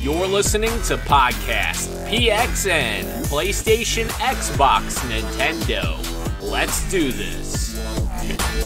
You're listening to Podcast PXN, PlayStation, Xbox, Nintendo. Let's do this.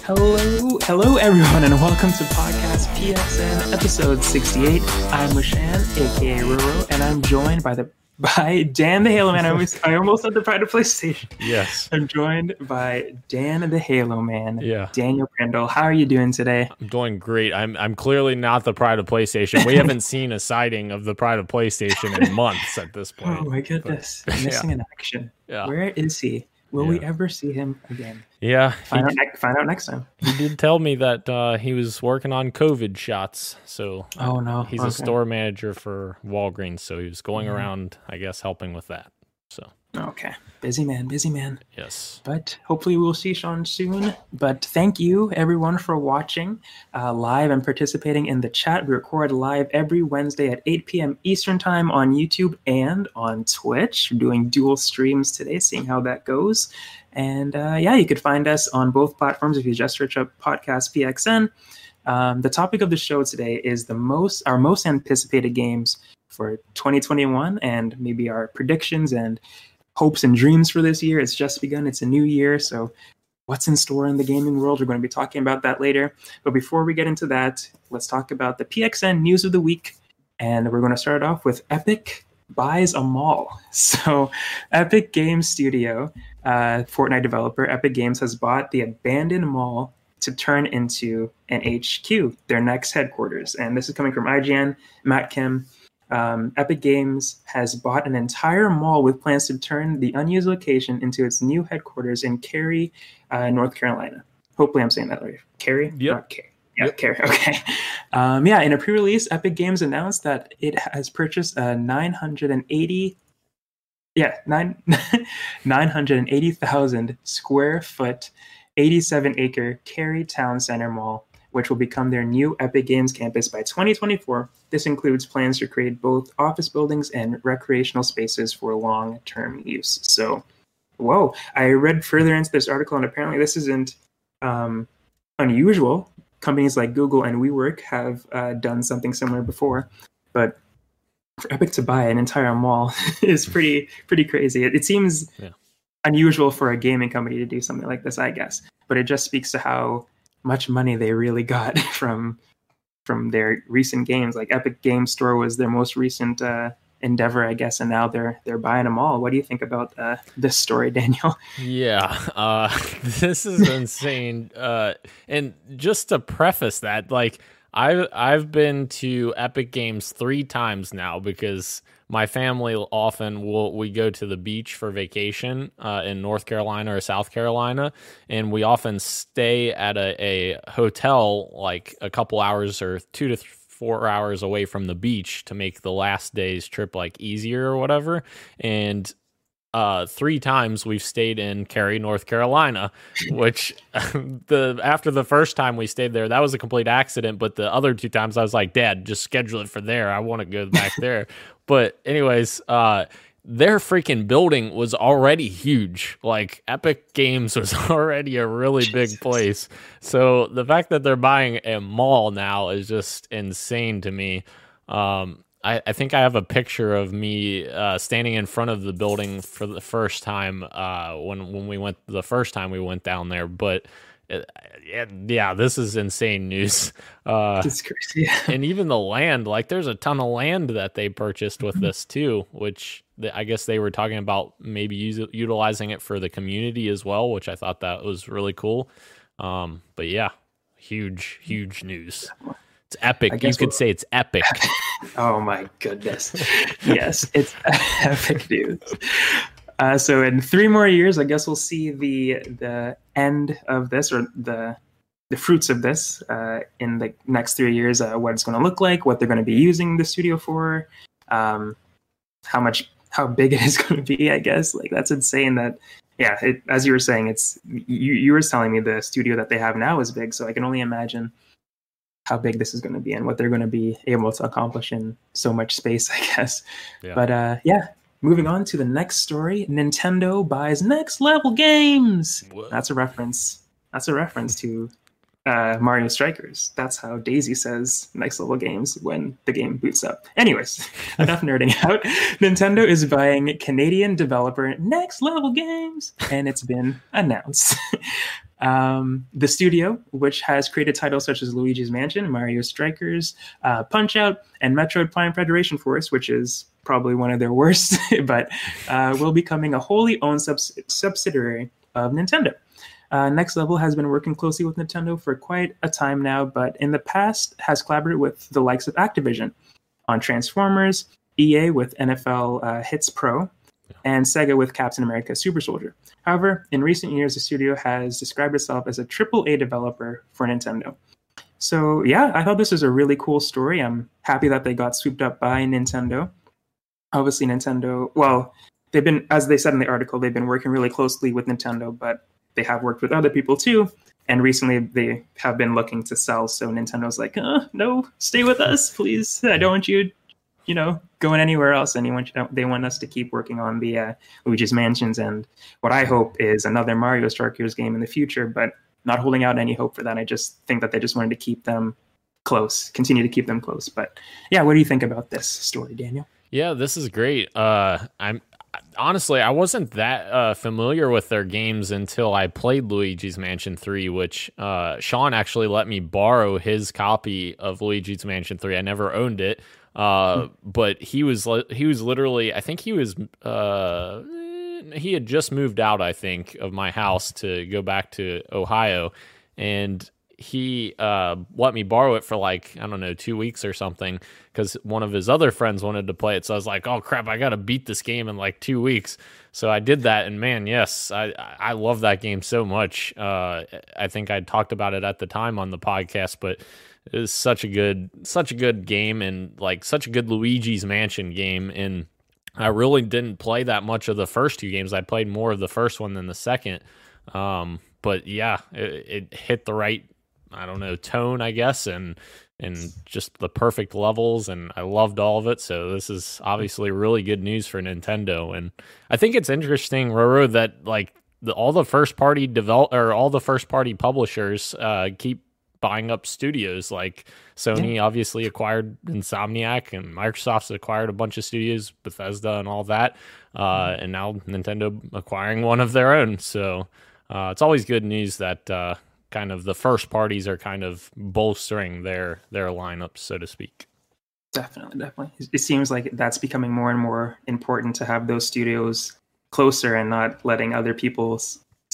Hello, hello everyone, and welcome to Podcast PXN episode 68. I'm Lashan, aka Roro, and I'm joined by the by Dan the Halo Man. I almost, I almost said the pride of PlayStation. Yes. I'm joined by Dan the Halo Man. Yeah. Daniel Brindle. How are you doing today? I'm doing great. I'm I'm clearly not the pride of PlayStation. We haven't seen a sighting of the pride of PlayStation in months at this oh point. Oh my goodness. Missing in action. Yeah. Where is he? Will we ever see him again? Yeah, Find out, ne- find out next time. he did tell me that uh, he was working on COVID shots. So Oh no. he's Okay. a store manager for Walgreens. So he was going Mhm. around, I guess, helping with that. So Okay. Busy man, busy man. yes, but hopefully we'll see Sean soon. But thank you everyone for watching uh, live and participating in the chat. We record live every Wednesday at 8 p.m. Eastern Time on YouTube and on Twitch. We're doing dual streams today, seeing how that goes. And uh, yeah, you could find us on both platforms if you just search up Podcast PXN. Um, the topic of the show today is the most our most anticipated games for 2021 and maybe our predictions and hopes and dreams for this year. It's just begun. It's a new year, so what's in store in the gaming world? We're going to be talking about that later. But before we get into that, let's talk about the PXN news of the week, and we're going to start off with Epic buys a mall. So, Epic Game Studio, uh, Fortnite developer Epic Games, has bought the abandoned mall to turn into an HQ, their next headquarters. And this is coming from IGN, Matt Kim, um, Epic Games has bought an entire mall with plans to turn the unused location into its new headquarters in Cary, uh, North Carolina. Hopefully, I'm saying that right. Cary? Yep. Not Cary. Yeah, Cary. Okay. Um, yeah, in a pre-release, Epic Games announced that it has purchased a 980, yeah, nine 980,000 square foot, 87 acre Cary Town Center Mall which will become their new Epic Games campus by 2024. This includes plans to create both office buildings and recreational spaces for long term use. So, whoa, I read further into this article, and apparently, this isn't um, unusual. Companies like Google and WeWork have uh, done something similar before, but for Epic to buy an entire mall is pretty pretty crazy. It, it seems Yeah. unusual for a gaming company to do something like this, I guess, but it just speaks to how much money they really got from from their recent games. Like Epic Game Store was their most recent uh, endeavor, I guess, and now they're they're buying them all. What do you think about uh, this story, Daniel? Yeah, uh, this is insane. Uh, and just to preface that, like I've I've been to Epic Games three times now because my family often will we go to the beach for vacation uh, in North Carolina or South Carolina, and we often stay at a, a hotel like a couple hours or two to th- four hours away from the beach to make the last day's trip like easier or whatever. And uh, three times we've stayed in Cary, North Carolina, which the after the first time we stayed there, that was a complete accident. But the other two times, I was like, Dad, just schedule it for there. I want to go back there. But anyways, uh, their freaking building was already huge. Like Epic Games was already a really big place. So the fact that they're buying a mall now is just insane to me. Um, I, I think I have a picture of me uh, standing in front of the building for the first time uh, when when we went the first time we went down there. But uh, yeah, yeah, this is insane news. Uh, It's crazy. and even the land, like there's a ton of land that they purchased with this too, which th- I guess they were talking about maybe use, utilizing it for the community as well, which I thought that was really cool. Um, but yeah, huge, huge news. It's epic. You could say it's epic. Oh my goodness. yes, it's epic news. Uh, so in three more years, I guess we'll see the the end of this or the the fruits of this uh, in the next three years. Uh, what it's going to look like, what they're going to be using the studio for, um, how much how big it is going to be. I guess like that's insane. That yeah, it, as you were saying, it's you you were telling me the studio that they have now is big, so I can only imagine how big this is going to be and what they're going to be able to accomplish in so much space, I guess. Yeah. But uh, yeah, moving on to the next story Nintendo buys Next Level Games. Whoa. That's a reference. That's a reference to uh, Mario Strikers. That's how Daisy says next level games when the game boots up. Anyways, enough nerding out. Nintendo is buying Canadian developer Next Level Games, and it's been announced. Um, the studio, which has created titles such as Luigi's Mansion, Mario Strikers, uh, Punch Out, and Metroid Prime Federation Force, which is probably one of their worst, but uh, will be becoming a wholly owned subs- subsidiary of Nintendo. Uh, Next Level has been working closely with Nintendo for quite a time now, but in the past has collaborated with the likes of Activision on Transformers, EA with NFL uh, Blitz Pro, and Sega with Captain America Super Soldier. However, in recent years, the studio has described itself as a AAA developer for Nintendo. So, yeah, I thought this was a really cool story. I'm happy that they got swooped up by Nintendo. Obviously, Nintendo, well, they've been, as they said in the article, they've been working really closely with Nintendo, but they have worked with other people too. And recently they have been looking to sell. So Nintendo's like, uh, no, stay with us, please. I don't want you, you know, going anywhere else. And want, they want us to keep working on the uh, Luigi's Mansions and what I hope is another Mario Strikers game in the future. But not holding out any hope for that. I just think that they just wanted to keep them close, continue to keep them close. But yeah, what do you think about this story, Daniel? Yeah, this is great. Uh, I'm honestly, I wasn't that uh, familiar with their games until I played Luigi's Mansion 3, which uh, Sean actually let me borrow his copy of Luigi's Mansion 3. I never owned it, uh, but he was he was literally, I think he was uh, he had just moved out, I think, of my house to go back to Ohio, and he uh, let me borrow it for like I don't know two weeks or something because one of his other friends wanted to play it. So I was like, "Oh crap, I got to beat this game in like two weeks." So I did that, and man, yes, I I love that game so much. Uh, I think I talked about it at the time on the podcast, but it was such a good such a good game and like such a good Luigi's Mansion game and. I really didn't play that much of the first two games. I played more of the first one than the second. Um, but yeah, it, it, hit the right I don't know tone, I guess, and and just the perfect levels, and I loved all of it. So this is obviously really good news for Nintendo, and I think it's interesting, Roro, that like the, all the first party develop or all the first party publishers uh, keep buying up studios. Like Sony yeah. obviously acquired Insomniac, and Microsoft's acquired a bunch of studios, Bethesda, and all that, uh, mm-hmm. and now Nintendo acquiring one of their own. So. Uh, it's always good news that uh, kind of the first parties are kind of bolstering their their lineups, so to speak. Definitely, definitely. It seems like that's becoming more and more important to have those studios closer and not letting other people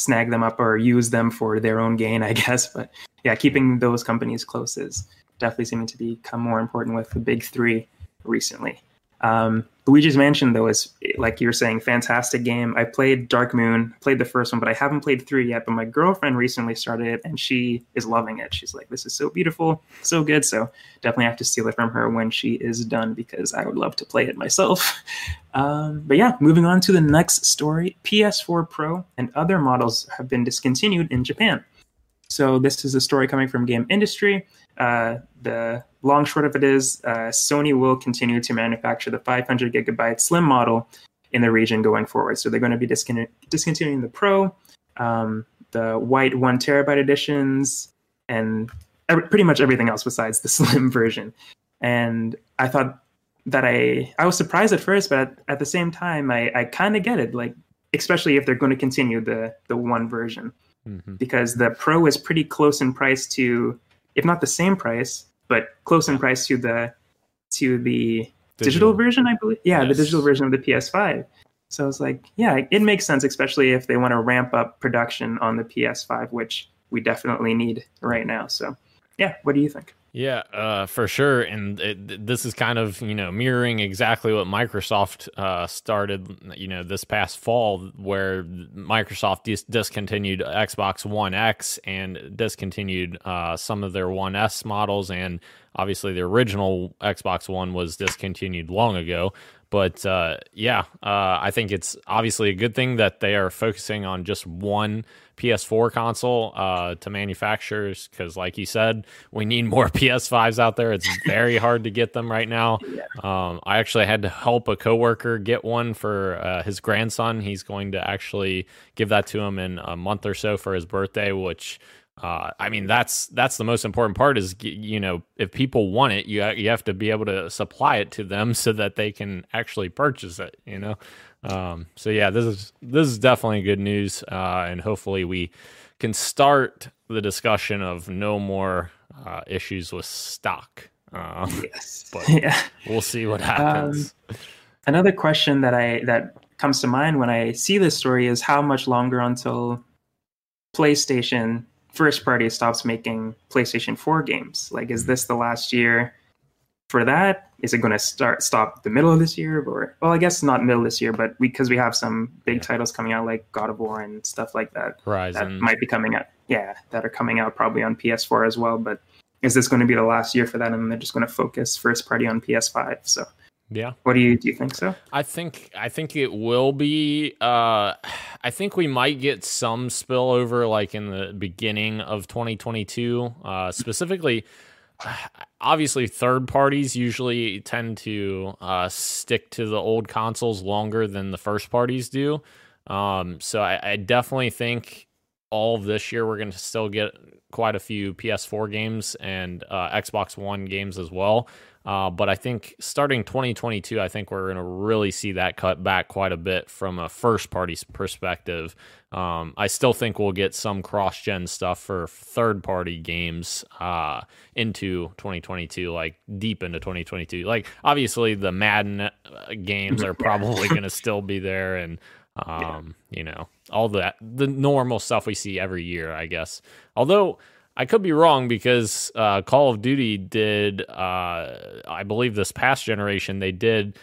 snag them up or use them for their own gain, I guess. But yeah, keeping those companies close is definitely seeming to become more important with the big three recently. Um, Luigi's Mansion, though, is like you're saying, fantastic game. I played Dark Moon, played the first one, but I haven't played three yet. But my girlfriend recently started it, and she is loving it. She's like, "This is so beautiful, so good." So definitely have to steal it from her when she is done because I would love to play it myself. Um, but yeah, moving on to the next story: PS4 Pro and other models have been discontinued in Japan. So this is a story coming from Game Industry. Uh, the long short of it is uh, Sony will continue to manufacture the 500 gigabyte slim model in the region going forward. So they're going to be disconu- discontinuing the Pro, um, the white one terabyte editions, and pretty much everything else besides the slim version. And I thought that I I was surprised at first, but at, at the same time, I, I kind of get it. Like especially if they're going to continue the the one version, mm-hmm. because the Pro is pretty close in price to, if not the same price, but close in price to the to the digital, digital version, I believe. Yeah, yes. the digital version of the PS5. So I was like, yeah, it makes sense, especially if they want to ramp up production on the PS5, which we definitely need right now. So, yeah, what do you think? Yeah, uh, for sure. And it, this is kind of, you know, mirroring exactly what Microsoft uh, started, you know, this past fall, where Microsoft dis- discontinued Xbox One X and discontinued uh, some of their One S models. And obviously, the original Xbox One was discontinued long ago. But uh, yeah, uh, I think it's obviously a good thing that they are focusing on just one PS4 console uh, to manufacturers because, like you said, we need more PS5s out there. It's very hard to get them right now. Um, I actually had to help a coworker get one for uh, his grandson. He's going to actually give that to him in a month or so for his birthday, which uh, I mean, that's that's the most important part. Is you know, if people want it, you you have to be able to supply it to them so that they can actually purchase it. You know, um, so yeah, this is this is definitely good news, uh, and hopefully we can start the discussion of no more uh, issues with stock. Uh, yes, but yeah. we'll see what happens. Um, another question that I that comes to mind when I see this story is how much longer until PlayStation first party stops making PlayStation 4 games? Like, is hmm. this the last year for that? Is it going to start stop the middle of this year, or well, I guess not middle this year, but because we, we, have some big yeah. titles coming out like God of War and stuff like that, Horizon that might be coming out. Yeah, that are coming out probably on PS4 as well. But is this going to be the last year for that, and they're just going to focus first party on PS5? So yeah. What do you do you think so? I think I think it will be uh I think we might get some spillover like in the beginning of 2022. Uh specifically obviously third parties usually tend to uh stick to the old consoles longer than the first parties do. Um so I, I definitely think all of this year we're going to still get quite a few PS4 games and uh, Xbox One games as well. Uh, but I think starting 2022, I think we're going to really see that cut back quite a bit from a first party perspective. Um, I still think we'll get some cross gen stuff for third party games uh, into 2022, like deep into 2022. Like, obviously, the Madden uh, games are probably going to still be there, and um, yeah. you know, all that the normal stuff we see every year, I guess. Although, I could be wrong because uh, Call of Duty did, uh, I believe this past generation, they did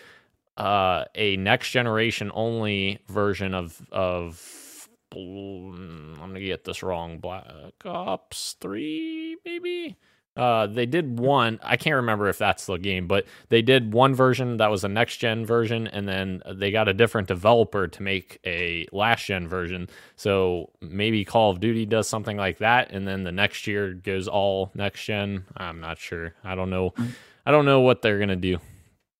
uh, a next generation only version of of. I'm gonna get this wrong. Black Ops Three, maybe. Uh, they did one. I can't remember if that's the game, but they did one version that was a next gen version, and then they got a different developer to make a last gen version. So maybe Call of Duty does something like that, and then the next year goes all next gen. I'm not sure. I don't know. I don't know what they're gonna do.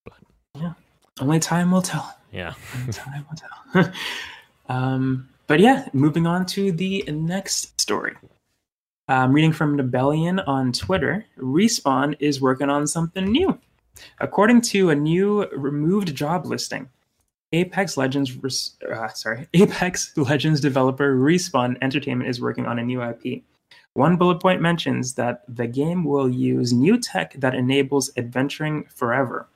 But yeah, only time will tell. Yeah, only time will tell. um, but yeah, moving on to the next story. I'm reading from Nibellion on Twitter. Respawn is working on something new. According to a new removed job listing, Apex Legends, uh, sorry, Apex Legends developer Respawn Entertainment is working on a new IP. One bullet point mentions that the game will use new tech that enables adventuring forever.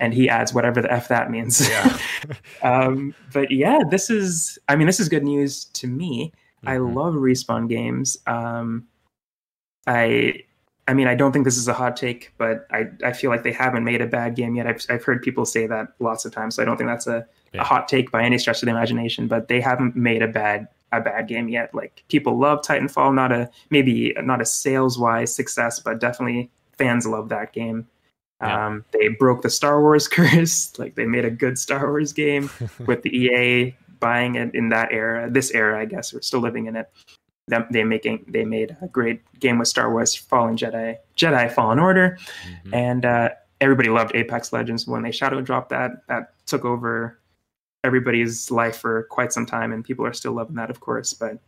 And he adds whatever the F that means. Yeah. um, but yeah, this is, I mean, this is good news to me. I mm-hmm. love respawn games. Um, I I mean, I don't think this is a hot take, but I, I feel like they haven't made a bad game yet. I've, I've heard people say that lots of times, so I don't think that's a, yeah. a hot take by any stretch of the imagination. But they haven't made a bad a bad game yet. Like people love Titanfall, not a maybe not a sales wise success, but definitely fans love that game. Yeah. Um, they broke the Star Wars curse. Like they made a good Star Wars game with the EA buying it in that era, this era, I guess. We're still living in it. Them, they making they made a great game with Star Wars Fallen Jedi, Jedi Fallen Order, mm-hmm. and uh, everybody loved Apex Legends when they shadow dropped that. That took over everybody's life for quite some time, and people are still loving that, of course. But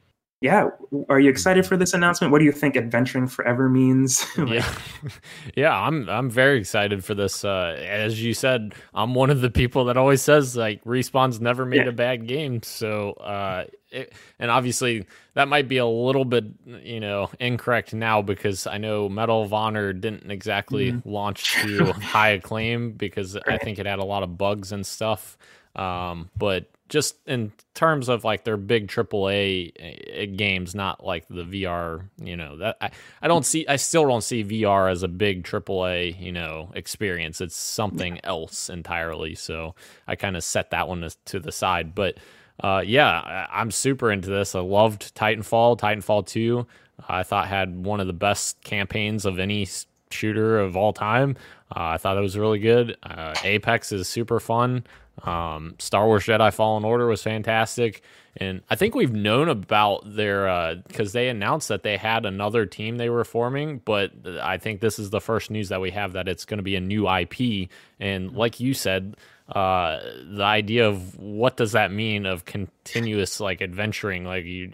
yeah, are you excited for this announcement? What do you think adventuring forever means? like, yeah, yeah, I'm I'm very excited for this. Uh, as you said, I'm one of the people that always says like Respawn's never made yeah. a bad game. So, uh, it, and obviously that might be a little bit you know incorrect now because I know Medal of Honor didn't exactly mm-hmm. launch to high acclaim because right. I think it had a lot of bugs and stuff. Um, but just in terms of like their big AAA eh, games, not like the VR, you know, that I, I don't see, I still don't see VR as a big AAA, you know, experience. It's something else entirely. So I kind of set that one to, the side. But uh, yeah, I'm super into this. I loved Titanfall, Titanfall 2. I thought had one of the best campaigns of any shooter of all time. Uh, I thought it was really good. Uh, Apex is super fun. Um, Star Wars Jedi Fallen Order was fantastic. And I think we've known about their because uh, they announced that they had another team they were forming, but I think this is the first news that we have that it's going to be a new IP. And like you said, uh, the idea of what does that mean of continuous like adventuring? Like you,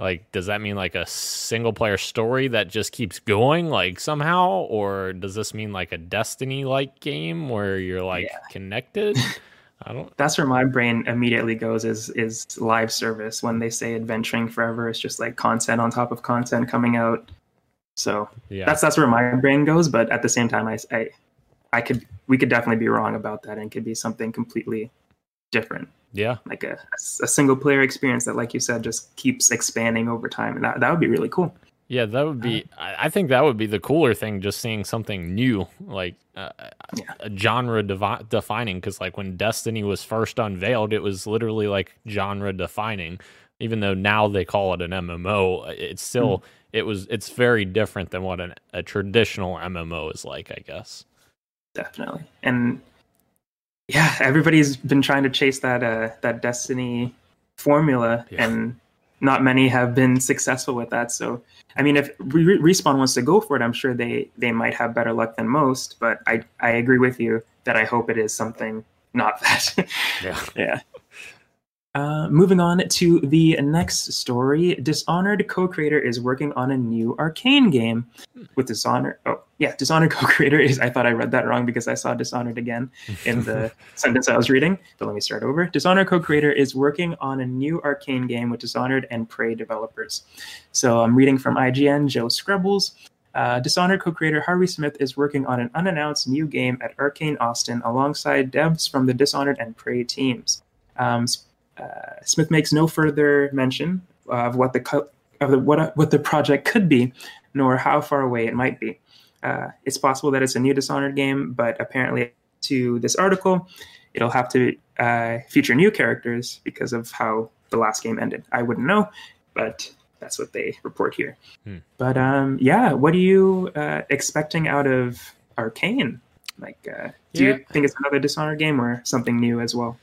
like does that mean like a single player story that just keeps going like somehow, or does this mean like a Destiny like game where you're like yeah. connected? I don't. That's where my brain immediately goes is is live service. When they say adventuring forever, it's just like content on top of content coming out. So yeah. that's that's where my brain goes. But at the same time, I, I I could we could definitely be wrong about that, and could be something completely different. Yeah, like a a single player experience that, like you said, just keeps expanding over time, and that that would be really cool. Yeah, that would be. Uh, I think that would be the cooler thing, just seeing something new, like uh, yeah. a genre devi- defining. Because like when Destiny was first unveiled, it was literally like genre defining. Even though now they call it an MMO, it's still mm. it was it's very different than what an, a traditional MMO is like. I guess. Definitely, and yeah, everybody's been trying to chase that uh, that Destiny formula, yeah. and not many have been successful with that. So, I mean, if Re- Respawn wants to go for it, I'm sure they they might have better luck than most. But I I agree with you that I hope it is something not that. yeah. yeah. Uh, moving on to the next story, Dishonored co-creator is working on a new Arcane game. With Dishonored, oh yeah, Dishonored co-creator is. I thought I read that wrong because I saw Dishonored again in the sentence I was reading. But let me start over. Dishonored co-creator is working on a new Arcane game with Dishonored and Prey developers. So I'm reading from IGN. Joe Skrebels. Uh, Dishonored co-creator Harvey Smith is working on an unannounced new game at Arcane Austin alongside devs from the Dishonored and Prey teams. Um, uh, Smith makes no further mention of what the co- of the, what what the project could be, nor how far away it might be. Uh, it's possible that it's a new Dishonored game, but apparently, to this article, it'll have to uh, feature new characters because of how the last game ended. I wouldn't know, but that's what they report here. Hmm. But um, yeah, what are you uh, expecting out of Arcane? Like, uh, do yeah. you think it's another Dishonored game or something new as well?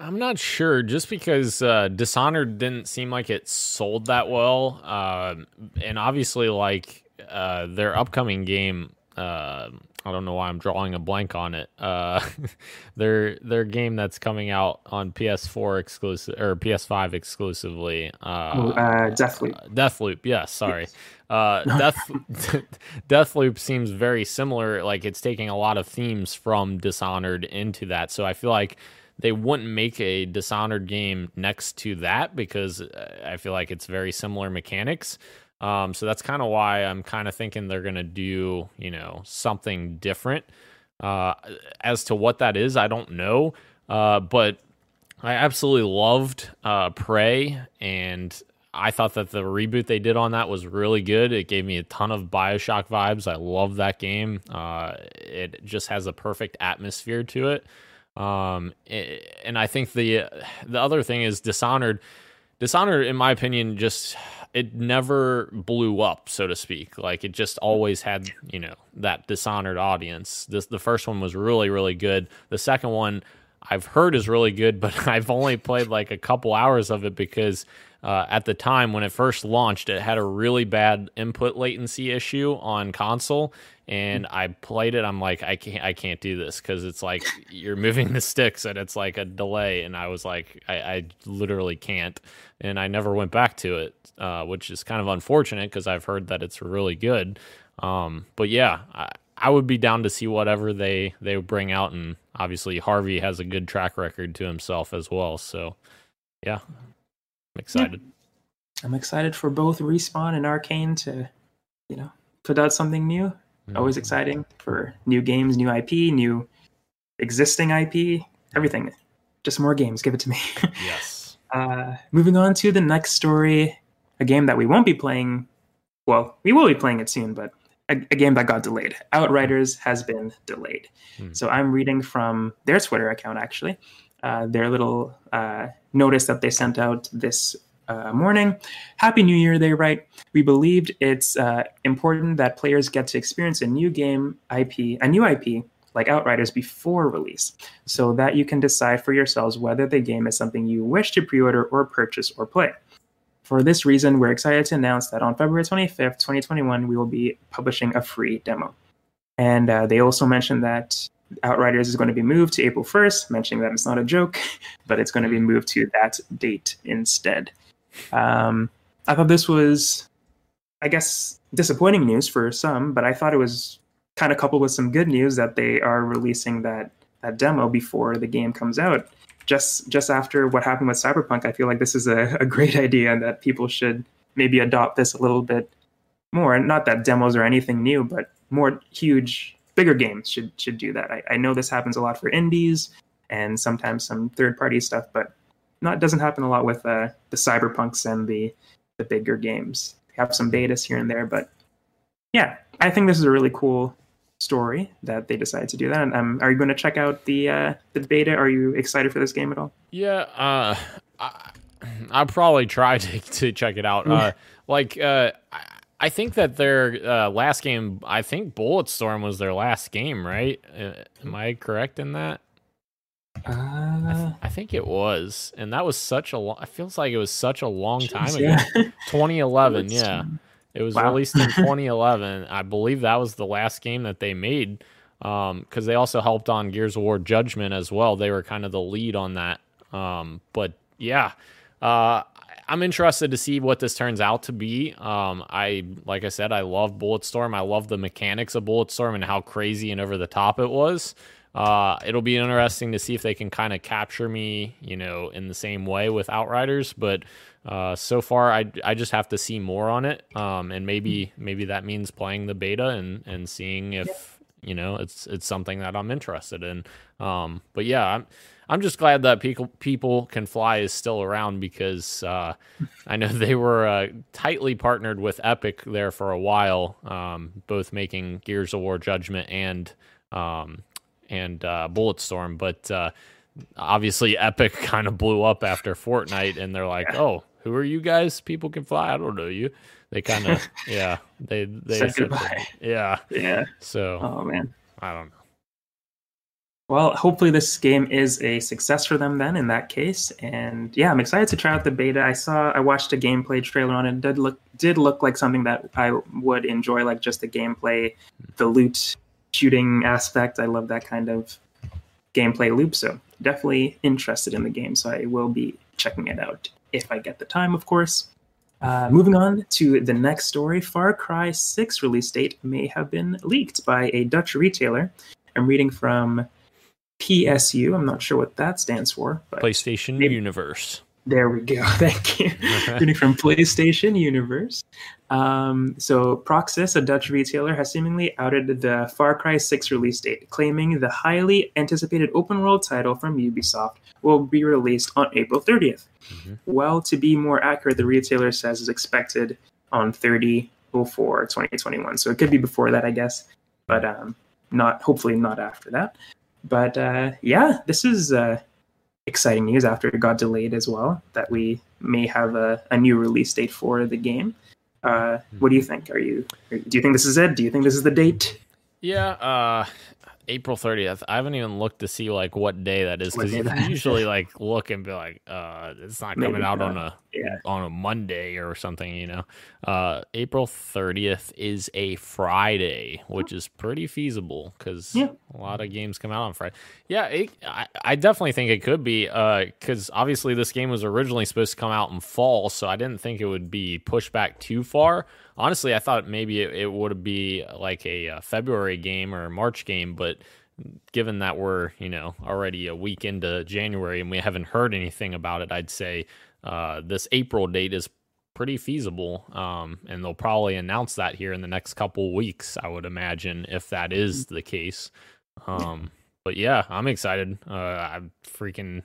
I'm not sure. Just because uh, Dishonored didn't seem like it sold that well, uh, and obviously, like uh, their upcoming game, uh, I don't know why I'm drawing a blank on it. Uh, their their game that's coming out on PS4 exclusive or PS5 exclusively. Uh, oh, Deathloop. Deathloop. Yes. sorry. Uh Death Deathloop seems very similar. Like it's taking a lot of themes from Dishonored into that. So I feel like they wouldn't make a Dishonored game next to that because uh, I feel like it's very similar mechanics. Um, so that's kind of why I'm kind of thinking they're gonna do you know something different. Uh, as to what that is, I don't know. Uh, but I absolutely loved uh, Prey, and I thought that the reboot they did on that was really good. It gave me a ton of Bioshock vibes. I love that game. Uh, it just has a perfect atmosphere to it. Um, and I think the the other thing is Dishonored. Dishonored, in my opinion, just it never blew up, so to speak. Like it just always had, you know, that Dishonored audience. This the first one was really, really good. The second one I've heard is really good, but I've only played like a couple hours of it because uh, at the time when it first launched, it had a really bad input latency issue on console, and I played it. I'm like, I can't, I can't do this because it's like you're moving the sticks and it's like a delay, and I was like, I, I literally can't, and I never went back to it, uh, which is kind of unfortunate because I've heard that it's really good. Um, but yeah, I, I would be down to see whatever they they bring out, and obviously Harvey has a good track record to himself as well. So yeah, I'm excited. Yeah. I'm excited for both Respawn and Arcane to, you know, put out something new Mm-hmm. Always exciting for new games, new IP, new existing IP, everything. Just more games. Give it to me. yes. Uh, moving on to the next story, a game that we won't be playing. Well, we will be playing it soon, but a, a game that got delayed. Outriders has been delayed. Mm. So I'm reading from their Twitter account, actually. Uh, their little uh, notice that they sent out this uh, morning. Happy New Year, they write. We believed it's uh, important that players get to experience a new game IP, a new IP like Outriders before release, so that you can decide for yourselves whether the game is something you wish to pre order or purchase or play. For this reason, we're excited to announce that on February 25th, 2021, we will be publishing a free demo. And uh, they also mentioned that Outriders is going to be moved to April 1st, mentioning that it's not a joke, but it's going to be moved to that date instead. Um, I thought this was, I guess, disappointing news for some, but I thought it was kind of coupled with some good news that they are releasing that that demo before the game comes out. Just just after what happened with Cyberpunk, I feel like this is a, a great idea and that people should maybe adopt this a little bit more. And not that demos are anything new, but more huge, bigger games should should do that. I, I know this happens a lot for indies and sometimes some third party stuff, but not doesn't happen a lot with uh, the cyberpunks and the the bigger games. We have some betas here and there, but yeah, I think this is a really cool story that they decided to do that. And, um, are you going to check out the uh, the beta? Are you excited for this game at all? Yeah, uh, I, I'll probably try to, to check it out. Uh, like, uh, I, I think that their uh, last game, I think Bulletstorm was their last game, right? Uh, am I correct in that? I, th- Uh, I think it was, and that was such a long. It feels like it was such a long time ago. yeah. 2011, yeah. It was Wow. released in 2011. I believe that was the last game that they made because they also helped on Gears of War Judgment as well. They were kind of the lead on that. Um, but yeah, uh, I'm interested to see what this turns out to be. Um, I like I said, I love Bulletstorm. I love the mechanics of Bulletstorm and how crazy and over the top it was. Uh, it'll be interesting to see if they can kind of capture me, you know, in the same way with Outriders. But uh, so far, I I just have to see more on it, um, and maybe maybe that means playing the beta and and seeing if you know it's it's something that I'm interested in. Um, but yeah, I'm I'm just glad that people people can fly is still around because uh, I know they were uh, tightly partnered with Epic there for a while, um, both making Gears of War Judgment and um, and uh, Bulletstorm, but uh, obviously Epic kind of blew up after Fortnite, and they're like, "Oh, who are you guys? People can fly. I don't know you." They kind of, yeah, they they Said that- goodbye. yeah. yeah. So Oh man. I don't know. Well, hopefully this game is a success for them then in that case. And yeah, I'm excited to try out the beta. I saw I watched a gameplay trailer on it. it did look did look like something that I would enjoy, like just the gameplay, the loot shooting aspect. I love that kind of gameplay loop. So definitely interested in the game. So I will be checking it out if I get the time, of course. Uh, moving on to the next story, Far Cry 6 release date may have been leaked by a Dutch retailer. I'm reading from PSU. I'm not sure what that stands for, but PlayStation Maybe- Universe. there we go. Thank you. Reading from PlayStation Universe. Um, so, Proxys, a Dutch retailer, has seemingly outed the Far Cry 6 release date, claiming the highly anticipated open world title from Ubisoft will be released on April 30th. Mhm. Well, to be more accurate, the retailer says is expected on 30 04 2021. So, it could be before that, I guess, but um, not hopefully not after that. But uh, yeah, this is. Uh, exciting news after it got delayed as well that we may have a, a new release date for the game. Uh, what do you think? Are you do you think this is it? Do you think this is the date? Yeah, uh April 30th. I haven't even looked to see like what day that is because you that can is. usually like look and be like, uh, it's not Maybe coming out on a Yeah. on a Monday or something, you know. Uh, April 30th is a Friday, which is pretty feasible because Yeah. a lot of games come out on Friday. Yeah, it, I, I definitely think it could be because obviously this game was originally supposed to come out in fall, so I didn't think it would be pushed back too far. Honestly, I thought maybe it, it would be like a, uh February game or a March game, but given that we're you know already a week into January and we haven't heard anything about it, I'd say uh, this April date is pretty feasible, um, and they'll probably announce that here in the next couple weeks. I would imagine if that is the case. Um, but yeah, I'm excited. Uh, I freaking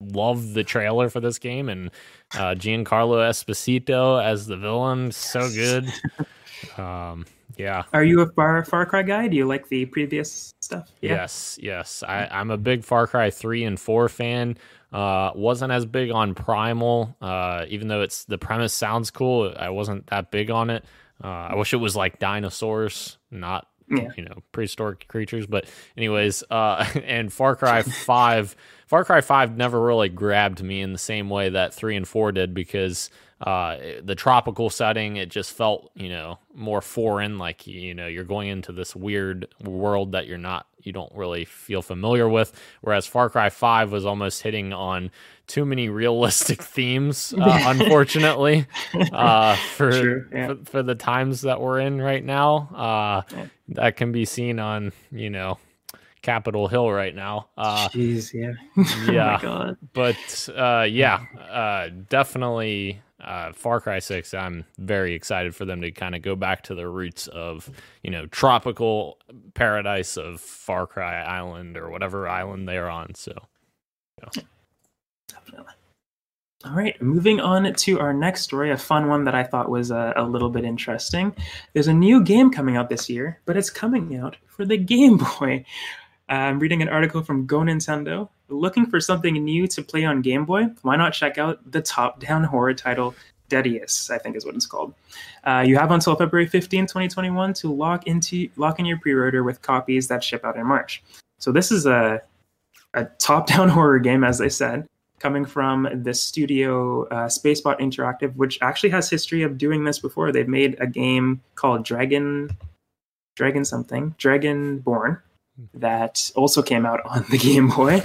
love the trailer for this game and uh, Giancarlo Esposito as the villain, so good. Um, yeah, Are you a Far Far Cry guy? Do you like the previous stuff? Yes, yes. I, I'm a big Far Cry 3 and 4 fan. Uh, wasn't as big on Primal, uh, even though it's the premise sounds cool. I wasn't that big on it. Uh, I wish it was like dinosaurs, not Yeah. you know prehistoric creatures. But anyways, uh, and Far Cry 5, Far Cry 5 never really grabbed me in the same way that 3 and 4 did because uh, the tropical setting. It just felt, you know, more foreign. Like you know, you're going into this weird world that you're not, you don't really feel familiar with. Whereas Far Cry Five was almost hitting on too many realistic themes, uh, unfortunately, uh, for, True, yeah. for for the times that we're in right now. Uh, Yeah. That can be seen on, you know, Capitol Hill right now. Uh, Jeez, yeah. yeah. oh my god. but uh, yeah, uh, definitely uh, Far Cry Six. I'm very excited for them to kind of go back to the roots of you know tropical paradise of Far Cry Island or whatever island they're on. So Definitely. All right, moving on to our next story, a fun one that I thought was uh, a little bit interesting. There's a new game coming out this year, but it's coming out for the Game Boy. I'm reading an article from Go Nintendo. Looking for something new to play on Game Boy? Why not check out the top down horror title, Deadeus, I think is what it's called. Uh, you have until February 15, 2021 to lock into lock in your pre-order with copies that ship out in March. So this is a a top-down horror game, as I said, coming from the studio uh, Spacebot Interactive, which actually has history of doing this before. They've made a game called Dragon, Dragon something, Dragonborne, that also came out on the Game Boy.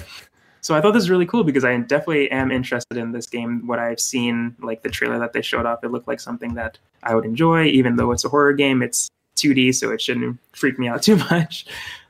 So I thought this was really cool because I definitely am interested in this game. What I've seen, like the trailer that they showed off, it looked like something that I would enjoy, even though it's a horror game. It's 2D, so it shouldn't freak me out too much.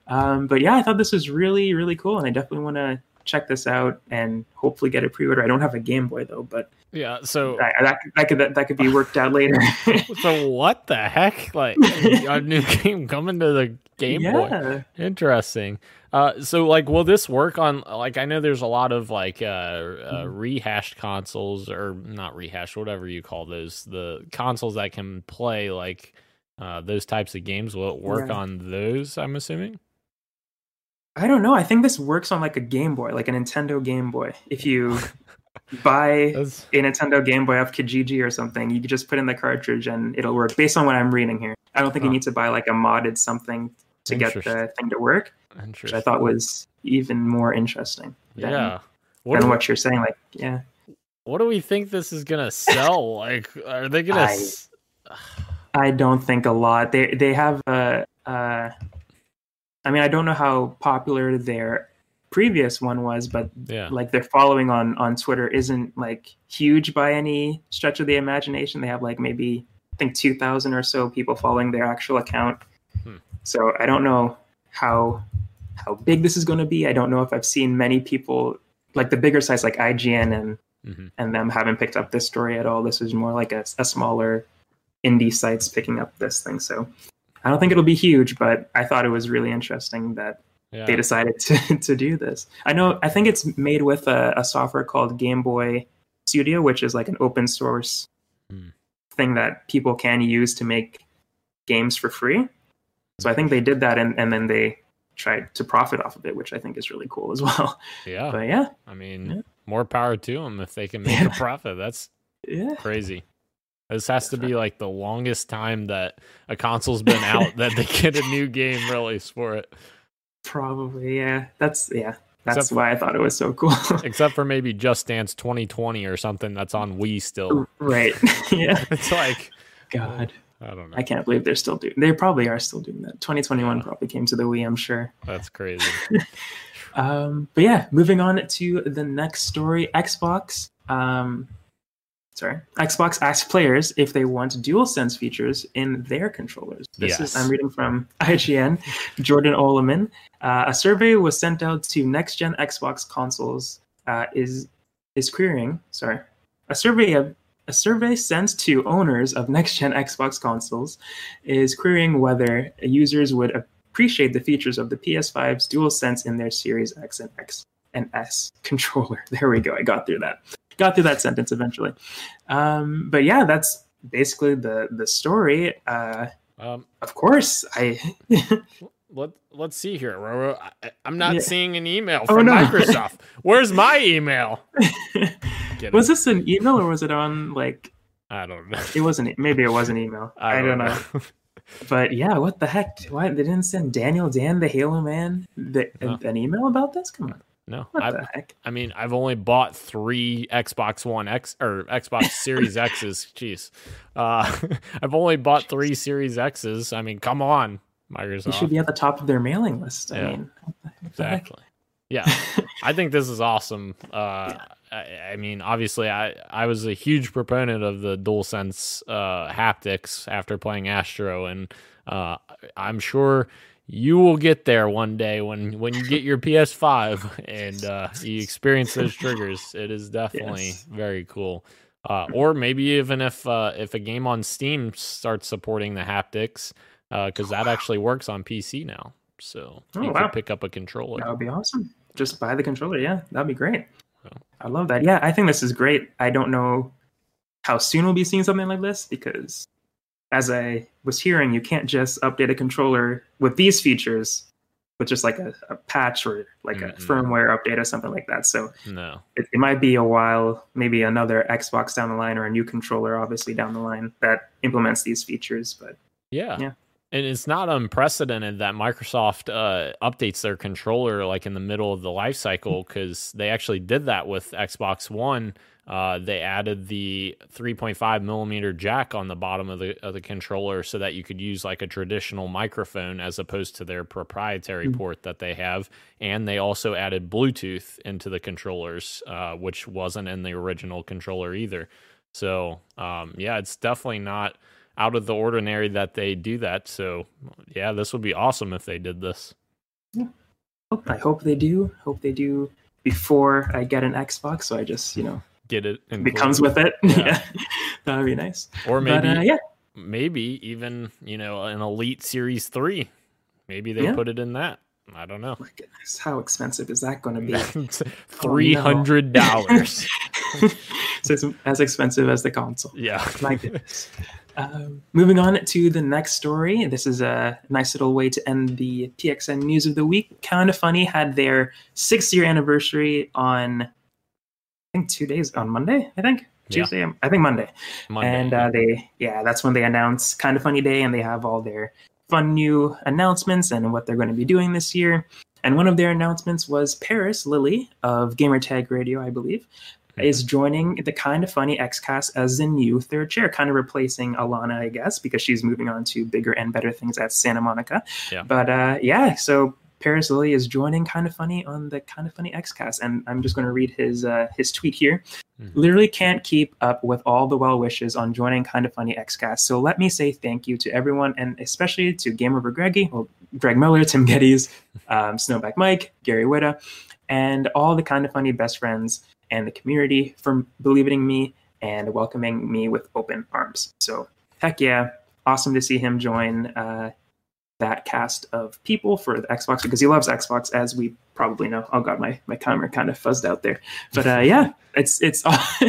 Um, but yeah, I thought this was really, really cool, and I definitely want to check this out and hopefully get a pre-order. I don't have a Game Boy though, but yeah, so that, that, that could that, that could be worked out later. so what the heck? Like a new game coming to the Game Boy? Interesting. Uh, so like, will this work on? Like, I know there's a lot of like uh, uh, rehashed consoles or not rehashed, whatever you call those, the consoles that can play like uh, those types of games. Will it work Yeah. on those? I'm assuming. I don't know. I think this works on like a Game Boy, like a Nintendo Game Boy. If you buy That's, a Nintendo Game Boy off Kijiji or something, you can just put in the cartridge and it'll work. Based on what I'm reading here, I don't think you need to buy like a modded something to get the thing to work, which. I thought was even more interesting. Than, yeah. What than do, what you're saying. Like, yeah, what do we think this is gonna sell? like, are they gonna? I- s- I don't think a lot. They they have a. Uh, I mean, I don't know how popular their previous one was, but yeah. like their following on on Twitter isn't like huge by any stretch of the imagination. They have like maybe I think two thousand or so people following their actual account. So I don't know how how big this is going to be. I don't know if I've seen many people like the bigger sites like IGN and hmm and them haven't picked up this story at all. This is more like a, a smaller indie sites picking up this thing. So I don't think it'll be huge, but I thought it was really interesting that Yeah. they decided to, to do this. I know, I think it's made with a, a software called Game Boy Studio, which is like an open source Hmm. thing that people can use to make games for free. So I think they did that and, and then they tried to profit off of it, which I think is really cool as well. yeah. But yeah, I mean, Yeah. more power to them if they can make Yeah. a profit. That's yeah. crazy. This has to be like the longest time that a console's been out that they get a new game released for it. Probably, yeah. That's yeah. That's Except- why I thought it was so cool. Except for maybe Just Dance 2020 or something that's on Wii still. right. yeah. It's like God. I don't know. I can't believe they're still doing they probably are still doing that. 2021 probably came to the Wii, I'm sure. That's crazy. Um, but yeah, moving on to the next story. Xbox, um, sorry, Xbox asks players if they want DualSense features in their controllers. This Yes. is I'm reading from IGN. Jordan Oloman. Uh, a survey was sent out to next-gen Xbox consoles. Uh, is is querying. Sorry, a survey of a survey sent to owners of next-gen Xbox consoles is querying whether users would appreciate the features of the PS5's DualSense in their Series X and X and S controller. There we go. I got through that. Got through that sentence eventually. Um, but yeah, that's basically the the story. Uh, Um, of course, I let let's see here, Roro. I, I'm not Yeah. seeing an email Oh, from no. Microsoft. Where's my email? Was this an email or was it on like I don't know. it wasn't maybe it was an email. I, don't know. But yeah, what the heck? Why they didn't send Daniel Dan the Halo man the, No. an email about this? Come on. No, What I, the heck? I mean, I've only bought three Xbox One X or Xbox Series X's. Jeez, uh, I've only bought three Series X's. I mean, come on, You Microsoft. should be at the top of their mailing list. I Yeah. mean, what the- what the heck? exactly. Yeah, I think this is awesome. Uh, I, I mean, obviously, I I was a huge proponent of the DualSense uh, haptics after playing Astro, and uh, I'm sure you will get there one day when when you get your PS5 and uh, you experience those triggers. It is definitely Yes. very cool. Uh, or maybe even if uh, if a game on Steam starts supporting the haptics, because that actually works on PC now. So Oh, you wow. could pick up a controller. That would be awesome. Just buy the controller. Yeah, that'd be great. I love that. Yeah, I think this is great. I don't know how soon we'll be seeing something like this because, as I was hearing, you can't just update a controller with these features with just like a, a patch or like Mhm. a firmware update or something like that. So No. it, it might be a while, maybe another Xbox down the line or a new controller, obviously down the line that implements these features. But Yeah. Yeah. And it's not unprecedented that Microsoft uh, updates their controller like in the middle of the life cycle because they actually did that with Xbox One. Uh, they added the 3.5 millimeter jack on the bottom of the of the controller so that you could use like a traditional microphone as opposed to their proprietary Mm. port that they have. And they also added Bluetooth into the controllers, uh, which wasn't in the original controller either. So um, yeah, it's definitely not out of the ordinary that they do that. So yeah, this would be awesome if they did this. Yeah. I hope they do. Hope they do before I get an Xbox. So I just, you know, Get it it included. comes with it. Yeah. Yeah, that would be nice. or maybe but, uh, yeah, maybe even you know an Elite Series Three. Maybe they Yeah. put it in that. I don't know. my goodness, how expensive is that going to be? Three hundred dollars. so it's as expensive as the console. yeah. My goodness. Um, moving on to the next story. This is a nice little way to end the PXN news of the week. Kind of funny had their six year anniversary on, I think two days on Monday. I think Yeah. Tuesday. I think Monday. Monday. and uh, they yeah that's when they announce kind of funny day and they have all their fun new announcements and what they're going to be doing this year and one of their announcements was paris lilly of gamertag radio i believe. Is joining the kind of funny xcast as the new third chair kind of replacing alanah i guess because she's moving on to bigger and better things at santa monica Yeah. but uh, yeah so paris lilly is joining kind of funny on the kind of funny xcast and i'm just going to read his uh, his tweet here literally can't keep up with all the well wishes on joining Kind of Funny Xcast. So let me say thank you to everyone, and especially to Game Over Greggy, well, Greg Miller, Tim Gettys, um, Snowbike Mike, Gary Whitta, and all the Kind of Funny best friends and the community for believing in me and welcoming me with open arms. So heck yeah, awesome to see him join uh, that cast of people for the Xbox because he loves Xbox, as we probably know. Oh god, my my camera kind of fuzzed out there, but uh, yeah, it's it's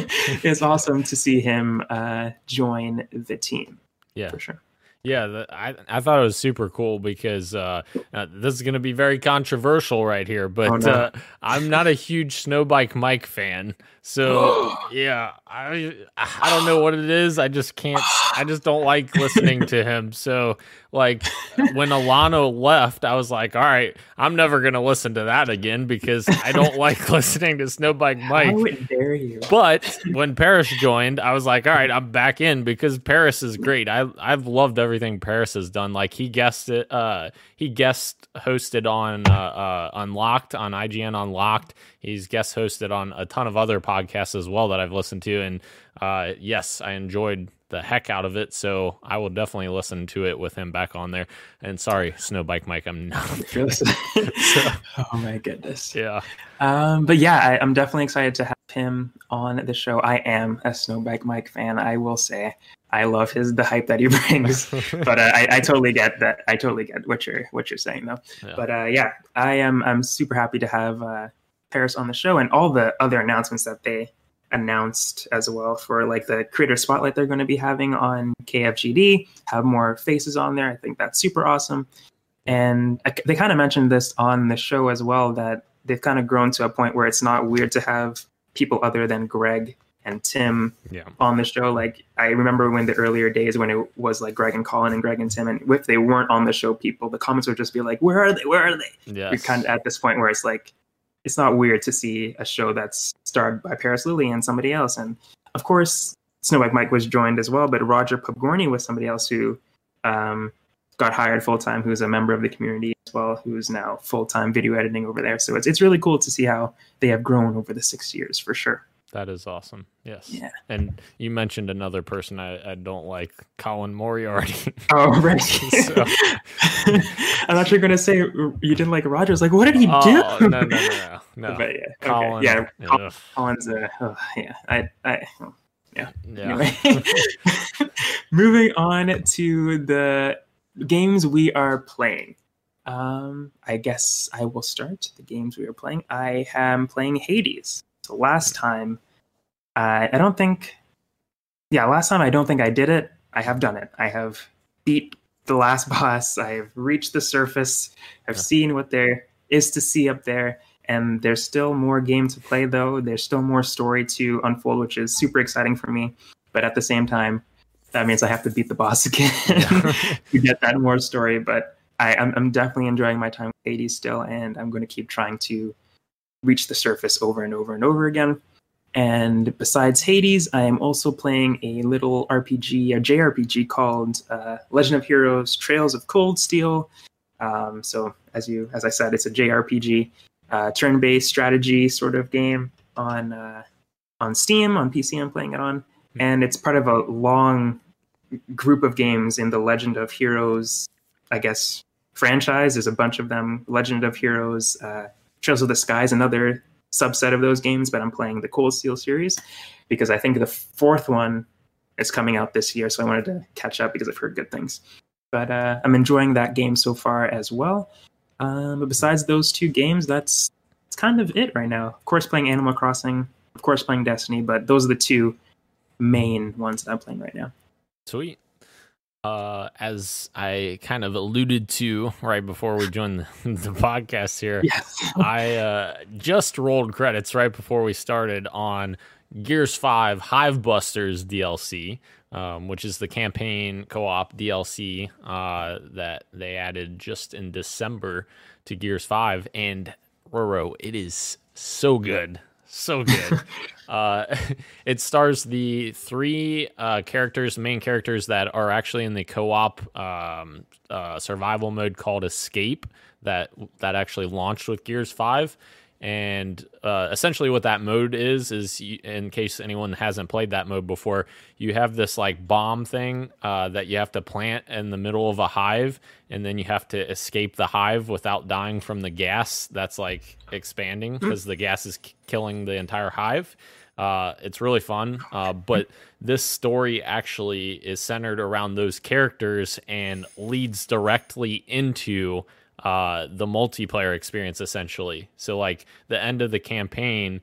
it's awesome to see him uh, join the team. Yeah. for sure. Yeah, the, I I thought it was super cool because uh, uh, this is going to be very controversial right here, but Oh, no. uh, I'm not a huge Snowbike Mike fan, so yeah, I I don't know what it is. I just can't. I just don't like listening to him. So like when Alanah left, I was like, all right, I'm never going to listen to that again because I don't like listening to Snowbike Mike. How dare you? But when Paris joined, I was like, all right, I'm back in because Paris is great. I I've loved everything Paris has done. Like he guessed it, uh, he guest hosted on uh, uh, Unlocked on IGN Unlocked. He's guest hosted on a ton of other podcasts as well that I've listened to, and uh, yes, I enjoyed the heck out of it. So I will definitely listen to it with him back on there. And sorry, Snowbike Mike, I'm not. If oh my goodness. yeah, Um, but yeah, I, I'm definitely excited to have him on the show. I am a Snowbike Mike fan. I will say I love his the hype that he brings. but uh, I, I totally get that. I totally get what you're what you're saying though. Yeah. But uh, yeah, I am. I'm super happy to have uh, Paris on the show and all the other announcements that they announced as well for like the creator spotlight they're going to be having on KFGD. Have more faces on there. I think that's super awesome. And I, they kind of mentioned this on the show as well that they've kind of grown to a point where it's not weird to have people other than Greg and Tim yeah, on the show. Like I remember when the earlier days when it was like Greg and Colin and Greg and Tim, and if they weren't on the show, people the comments would just be like, "Where are they? Where are they?" yeah. You're kind of at this point where it's like it's not weird to see a show that's starred by Paris Lilly and somebody else. And of course, Snowbike Mike was joined as well, but Roger Pokorny was somebody else who um, got hired full time, who's a member of the community as well, who's now full time video editing over there. So it's it's really cool to see how they have grown over the six years for sure. That is awesome. Yes. Yeah. And you mentioned another person I, I don't like, Colin Moriarty. Oh, right. so. I'm sure going to say you didn't like Rogers. Like, what did he oh, do? no, no, no, no. no. but yeah, Colin, okay. yeah. Colin's a oh, yeah. I I yeah. Yeah. Anyway, moving on to the games we are playing. Um, I guess I will start the games we are playing. I am playing Hades. So last time, I I don't think, yeah, last time I don't think I did it. I have done it. I have beat the last boss. I have reached the surface. I've Yeah. seen what there is to see up there. And there's still more game to play, though. There's still more story to unfold, which is super exciting for me. But at the same time, that means I have to beat the boss again to get that more story. But I, I'm, I'm definitely enjoying my time with Hades still, and I'm going to keep trying to reach the surface over and over and over again. And besides Hades, I am also playing a little RPG, a JRPG called uh, Legend of Heroes: Trails of Cold Steel. Um, so, as you, as I said, it's a JRPG, uh, turn-based strategy sort of game on uh, on Steam, on PC. I'm playing it on, and it's part of a long group of games in the Legend of Heroes, I guess, franchise. There's a bunch of them. Legend of Heroes, uh, Trails of the Skies, another subset of those games, but I'm playing the Cold Steel series because I think the fourth one is coming out this year, so I wanted to catch up because I've heard good things. But uh, I'm enjoying that game so far as well. Um, but besides those two games, that's that's kind of it right now. Of course, playing Animal Crossing, of course, playing Destiny, but those are the two main ones that I'm playing right now. Sweet. Uh, as I kind of alluded to right before we joined the, the podcast here, Yes. I uh, just rolled credits right before we started on Gears 5 Hive Busters DLC, um, which is the campaign co op DLC uh, that they added just in December to Gears 5. And Roro, it is so good. So good. uh, it stars the three uh, characters, main characters that are actually in the co-op um, uh, survival mode called Escape that that actually launched with Gears Five. And uh, essentially, what that mode is is, you, in case anyone hasn't played that mode before, you have this like bomb thing uh, that you have to plant in the middle of a hive, and then you have to escape the hive without dying from the gas that's like expanding because the gas is k- killing the entire hive. Uh, it's really fun, uh, but this story actually is centered around those characters and leads directly into uh, the multiplayer experience essentially. So like the end of the campaign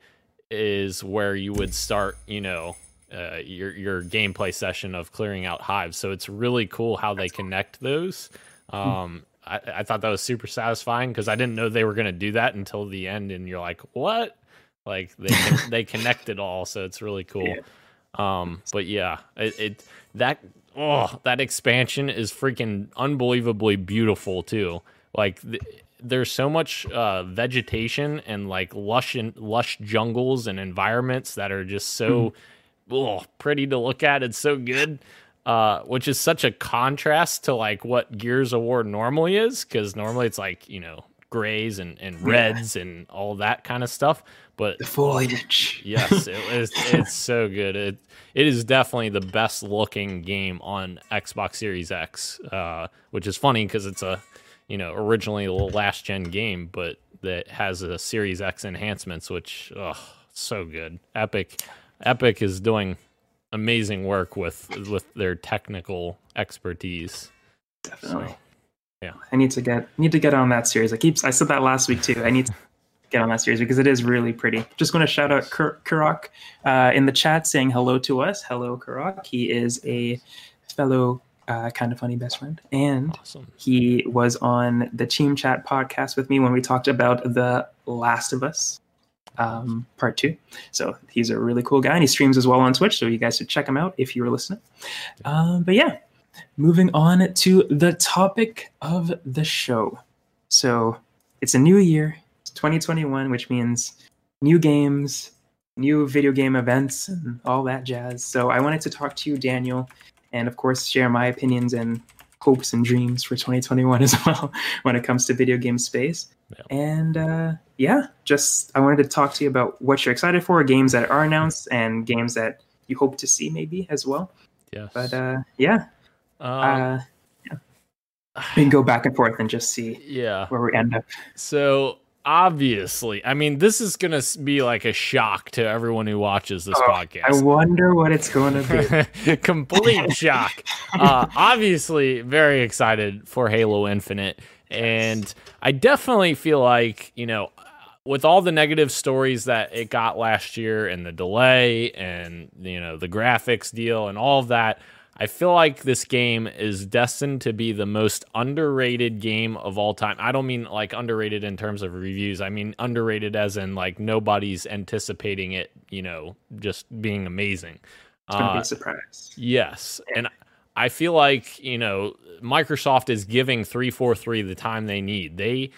is where you would start, you know, uh, your your gameplay session of clearing out hives. So it's really cool how they connect those. Um, I, I thought that was super satisfying because I didn't know they were going to do that until the end, and you're like, what? Like they they connect it all, so it's really cool. Um, but yeah, it, it that oh that expansion is freaking unbelievably beautiful too. Like th- there's so much uh, vegetation and like lush and lush jungles and environments that are just so oh, pretty to look at. It's so good. Uh, which is such a contrast to like what Gears of War normally is, because normally it's like you know grays and, and reds and all that kind of stuff. But The foliage. yes, it is. It's so good. It it is definitely the best looking game on Xbox Series X, uh, which is funny because it's a you know originally a last gen game, but that has a Series X enhancements, which oh, so good. Epic, Epic is doing amazing work with with their technical expertise. Definitely. So, I need to get need to get on that series. I keep I said that last week too. I need to get on that series because it is really pretty. Just going to shout out Kur- Kurok uh, in the chat saying hello to us. Hello, Kurok. He is a fellow uh, kind of funny best friend, and awesome. he was on the Team Chat podcast with me when we talked about the Last of Us um, part two. So he's a really cool guy, and he streams as well on Twitch. So you guys should check him out if you were listening. Um, but yeah, moving on to the topic of the show. So it's a new year, 2021, which means new games, new video game events, and all that jazz. So I wanted to talk to you, Daniel, and of course share my opinions and hopes and dreams for 2021 as well when it comes to video game space. Yeah. And uh, yeah, just I wanted to talk to you about what you're excited for, games that are announced, and games that you hope to see maybe as well. Yeah. But uh, yeah. Um, uh, yeah. We can go back and forth and just see yeah where we end up. So obviously, I mean, this is to be like a shock to everyone who watches this oh, podcast. I wonder what it's going to be. Complete shock. Uh, obviously, very excited for Halo Infinite. And I definitely feel like, you know, with all the negative stories that it got last year and the delay and, you know, the graphics deal and all of that, I feel like this game is destined to be the most underrated game of all time. I don't mean like underrated in terms of reviews. I mean underrated as in like nobody's anticipating it, you know, just being amazing. It's gonna uh, be a surprise. Yes. And I feel like, you know, Microsoft is giving 343 the time they need. They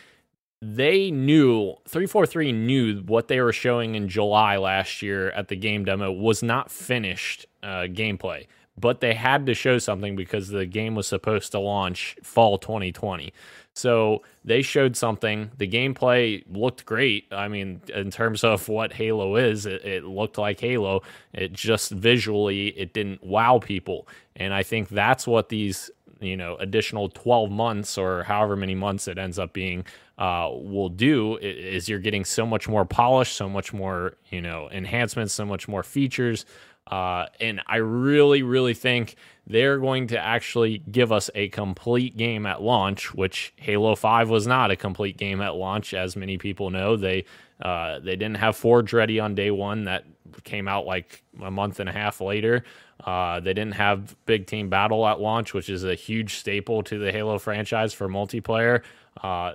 they knew 343 knew what they were showing in July last year at the game demo was not finished uh, gameplay but they had to show something because the game was supposed to launch fall 2020. So they showed something. The gameplay looked great. I mean, in terms of what Halo is, it, it, looked like Halo. It just visually, it didn't wow people. And I think that's what these, you know, additional 12 months or however many months it ends up being uh, will do is you're getting so much more polish, so much more, you know, enhancements, so much more features. Uh, and I really, really think they're going to actually give us a complete game at launch, which Halo 5 was not a complete game at launch, as many people know. They uh, they didn't have Forge ready on day one. That came out like a month and a half later. Uh, they didn't have Big Team Battle at launch, which is a huge staple to the Halo franchise for multiplayer. Uh,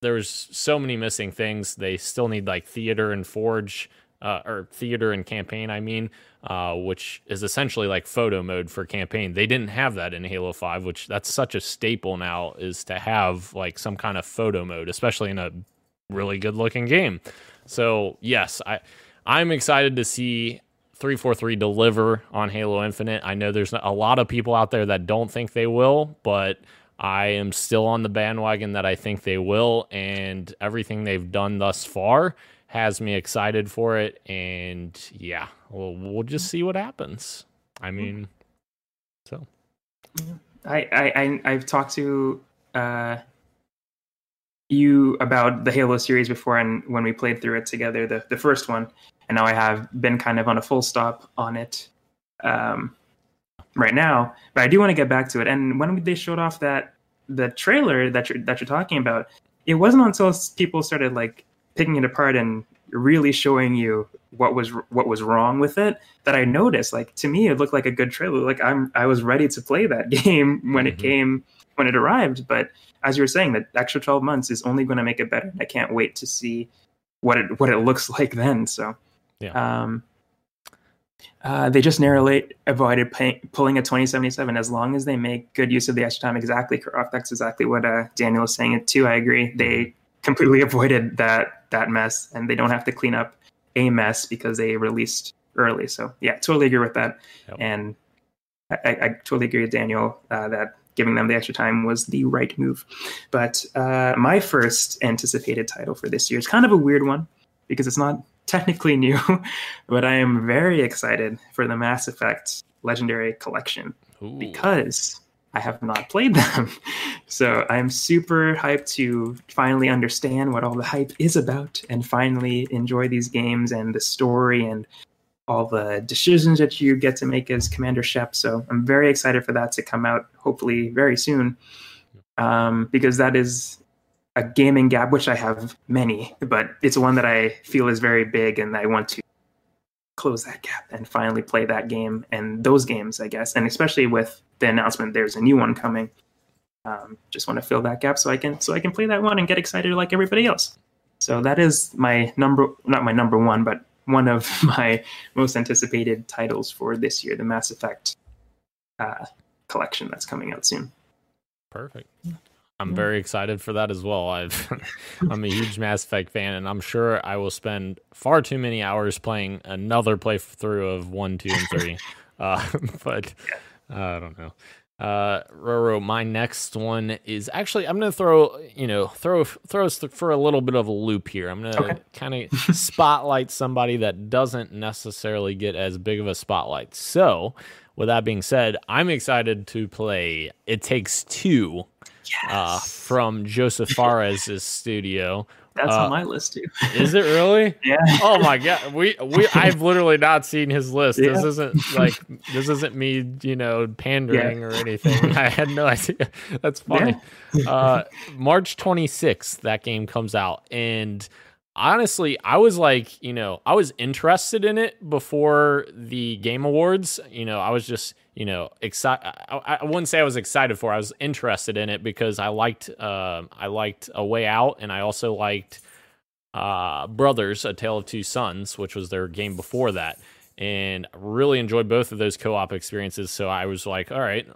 there's so many missing things. They still need like Theater and Forge, uh, or Theater and Campaign, I mean, uh, which is essentially like photo mode for campaign. They didn't have that in Halo 5, which that's such a staple now is to have like some kind of photo mode, especially in a really good looking game. So, yes, I I'm excited to see 343 deliver on Halo Infinite. I know there's a lot of people out there that don't think they will, but I am still on the bandwagon that I think they will and everything they've done thus far has me excited for it. And yeah, we'll, we'll just see what happens. I hmm. mean, so. I, I, I have talked to uh, you about the Halo series before, and when we played through it together, the the first one, and now I have been kind of on a full stop on it um, right now. But I do want to get back to it. And when they showed off that the trailer that you're that you're talking about, it wasn't until people started like picking it apart and really showing you what was what was wrong with it that I noticed. Like to me, it looked like a good trailer. Like I'm I was ready to play that game when mm-hmm. it came when it arrived. But as you were saying, that extra 12 months is only going to make it better. I can't wait to see what it what it looks like then. So yeah. Um, uh, they just narrowly avoided pay, pulling a 2077 as long as they make good use of the extra time. Exactly, That's exactly what uh, Daniel was saying it too. I agree. They mm-hmm completely avoided that that mess, and they don't have to clean up a mess because they released early. So yeah, totally agree with that, yep. and I, I, totally agree with Daniel uh, that giving them the extra time was the right move. But uh, my first anticipated title for this year is kind of a weird one because it's not technically new, but I am very excited for the Mass Effect Legendary Collection Ooh. because I have not played them. So I'm super hyped to finally understand what all the hype is about and finally enjoy these games and the story and all the decisions that you get to make as Commander Shep. So I'm very excited for that to come out hopefully very soon. Um, because that is a gaming gap, which I have many, but it's one that I feel is very big and I want to close that gap and finally play that game and those games, I guess. And especially with the announcement there's a new one coming. Um, just want to fill that gap so I can so I can play that one and get excited like everybody else. So that is my number not my number one, but one of my most anticipated titles for this year, the Mass Effect uh, collection that's coming out soon. Perfect. I'm very excited for that as well. I've I'm a huge Mass Effect fan, and I'm sure I will spend far too many hours playing another playthrough of one, two, and three. uh, but uh, I don't know. Uh, Roro, my next one is actually I'm gonna throw you know throw throw us for a little bit of a loop here. I'm gonna okay. kind of spotlight somebody that doesn't necessarily get as big of a spotlight. So, with that being said, I'm excited to play It Takes Two yes. uh, from Josef Fares' studio. That's uh, on my list too. is it really? Yeah. Oh my god, we we I've literally not seen his list. Yeah. This isn't like this isn't me, you know, pandering yeah. or anything. I had no idea. That's funny. Yeah. uh, March 26th, that game comes out, and honestly, I was like, you know, I was interested in it before the Game Awards. You know, I was just, you know, excited. I, I, wouldn't say I was excited for. I was interested in it because I liked, uh, I liked A Way Out, and I also liked uh, Brothers: A Tale of Two Sons, which was their game before that and really enjoyed both of those co-op experiences so i was like all right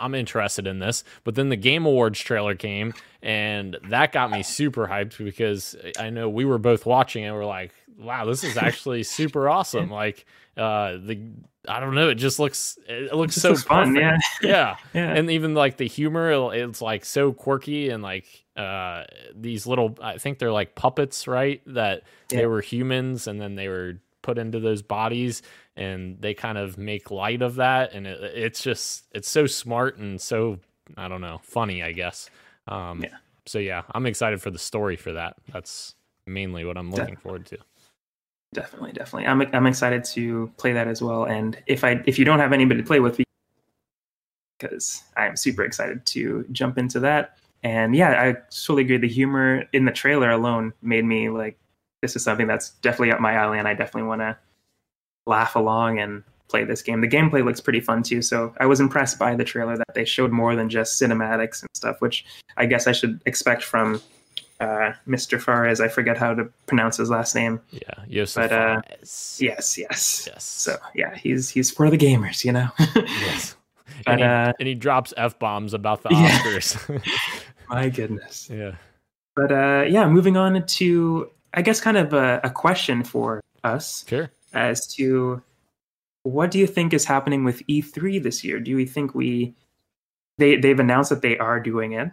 i'm interested in this but then the game awards trailer came and that got me super hyped because i know we were both watching it we're like wow this is actually super awesome. Like uh the i don't know it just looks it looks so fun yeah. yeah. Yeah. And even like the humor it's like so quirky and like uh these little i think they're like puppets right that yeah. they were humans and then they were put into those bodies and they kind of make light of that and it, it's just it's so smart and so i don't know funny i guess. Um yeah. so yeah i'm excited for the story for that. That's mainly what i'm looking forward to definitely definitely. I'm i'm excited to play that as well. And if i if you don't have anybody to play with because i'm super excited to jump into that. And yeah i totally agree. The humor in the trailer alone made me like this is something that's definitely up my alley, and I definitely want to laugh along and play this game. The gameplay looks pretty fun too, so I was impressed by the trailer that they showed more than just cinematics and stuff, which I guess I should expect from uh, Mr. Fares. I forget how to pronounce his last name. Yeah, yes, but uh, yes, yes, yes. So yeah, he's he's for the gamers, you know. yes. But, and, he, uh, and he drops f bombs about the Oscars. My goodness. Yeah. But uh, yeah, moving on to I guess kind of a, a question for us. Sure. As to what do you think is happening with E3 this year? Do you think we they they've announced that they are doing it?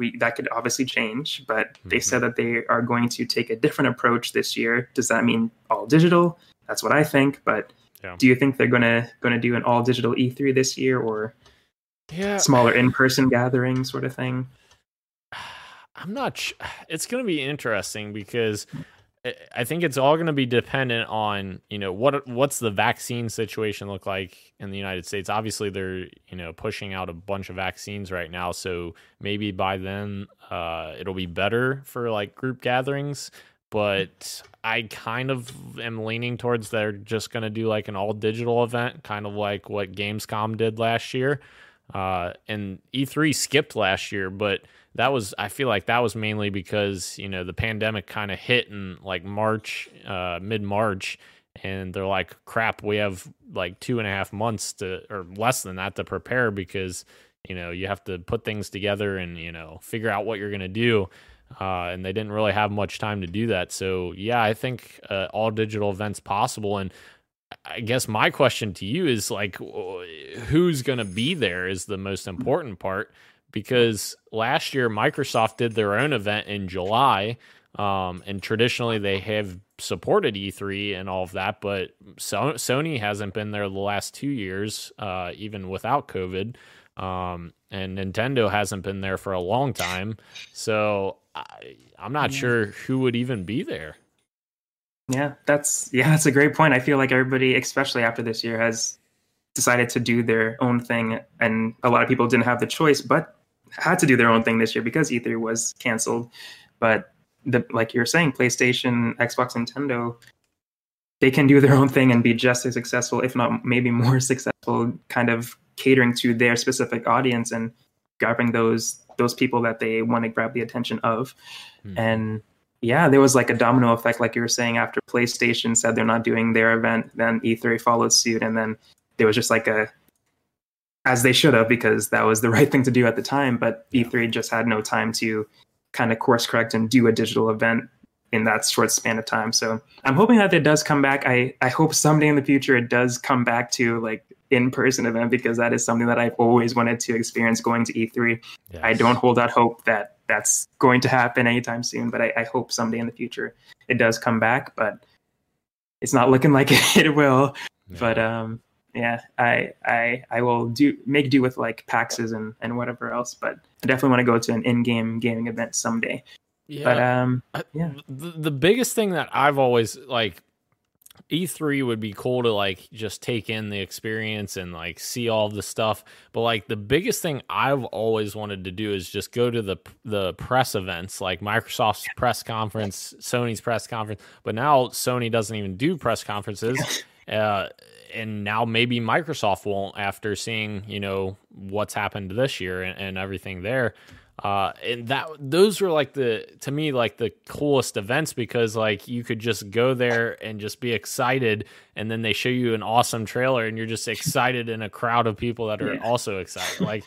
We that could obviously change, but mm-hmm. they said that they are going to take a different approach this year. Does that mean all digital? That's what I think, but yeah. do you think they're gonna gonna do an all digital E3 this year or yeah. smaller in person gathering sort of thing? I'm not. Sh- it's going to be interesting because I think it's all going to be dependent on you know what what's the vaccine situation look like in the United States. Obviously, they're you know pushing out a bunch of vaccines right now, so maybe by then uh, it'll be better for like group gatherings. But I kind of am leaning towards they're just going to do like an all digital event, kind of like what Gamescom did last year. Uh, and E3 skipped last year, but that was I feel like that was mainly because you know the pandemic kind of hit in like March, uh, mid March, and they're like, crap, we have like two and a half months to or less than that to prepare because you know you have to put things together and you know figure out what you're gonna do. Uh, and they didn't really have much time to do that. So yeah, I think uh, all digital events possible. And I guess my question to you is like, who's going to be there is the most important part because last year Microsoft did their own event in July. Um, and traditionally they have supported E3 and all of that, but so- Sony hasn't been there the last two years, uh, even without COVID. Um, and Nintendo hasn't been there for a long time. So I, I'm not sure who would even be there. Yeah, that's yeah, that's a great point. I feel like everybody, especially after this year, has decided to do their own thing, and a lot of people didn't have the choice, but had to do their own thing this year because E3 was canceled. But the like you're saying, PlayStation, Xbox, Nintendo, they can do their own thing and be just as successful, if not maybe more successful, kind of catering to their specific audience and grabbing those those people that they want to grab the attention of. Hmm. And yeah, there was like a domino effect, like you were saying, after PlayStation said they're not doing their event, then E3 followed suit, and then there was just like a as they should have because that was the right thing to do at the time. But E3 just had no time to kind of course correct and do a digital event in that short span of time. So I'm hoping that it does come back. I, I hope someday in the future it does come back to like in person event because that is something that I've always wanted to experience going to E3. Yes. I don't hold out hope that that's going to happen anytime soon, but I, I hope someday in the future it does come back. But it's not looking like it will. Yeah. But um, yeah, I I I will do make do with like PAXs and and whatever else. But I definitely want to go to an in-game gaming event someday. yeah. But um, yeah. the, the biggest thing that I've always like E3 would be cool to like just take in the experience and like see all the stuff. But like the biggest thing I've always wanted to do is just go to the the press events like Microsoft's press conference, Sony's press conference. But now Sony doesn't even do press conferences. Uh, and now maybe Microsoft won't after seeing, you know, what's happened this year and, and everything there uh and that those were like the to me like the coolest events because like you could just go there and just be excited and then they show you an awesome trailer and you're just excited in a crowd of people that are Yeah. also excited like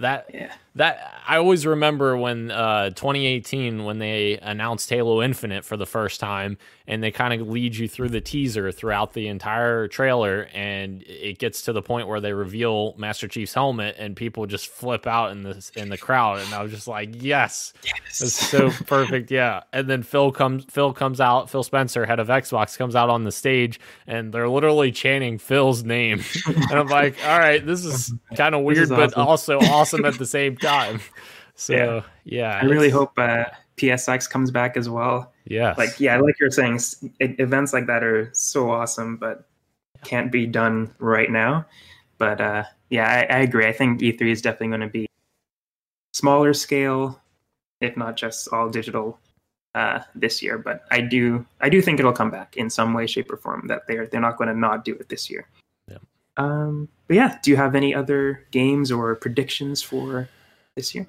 that Yeah. that I always remember when uh 2018 when they announced Halo Infinite for the first time and they kind of lead you through the teaser throughout the entire trailer and it gets to the point where they reveal Master Chief's helmet and people just flip out in the in the crowd and I was just like yes. It's so perfect yeah. And then Phil comes Phil comes out Phil Spencer head of Xbox comes out on the stage and they're literally chanting Phil's name. And I'm like all right this is kind of weird is but also awesome at the same time so yeah, Yeah. I really hope uh, PSX comes back as well. Yeah, Like, yeah, like you're saying, events like that are so awesome, but can't be done right now. But uh, yeah, I, I agree. I think E3 is definitely going to be smaller scale, if not just all digital, uh, this year. But I do, I do think it'll come back in some way, shape, or form. That they're they're not going to not do it this year. Um. But yeah, do you have any other games or predictions for this year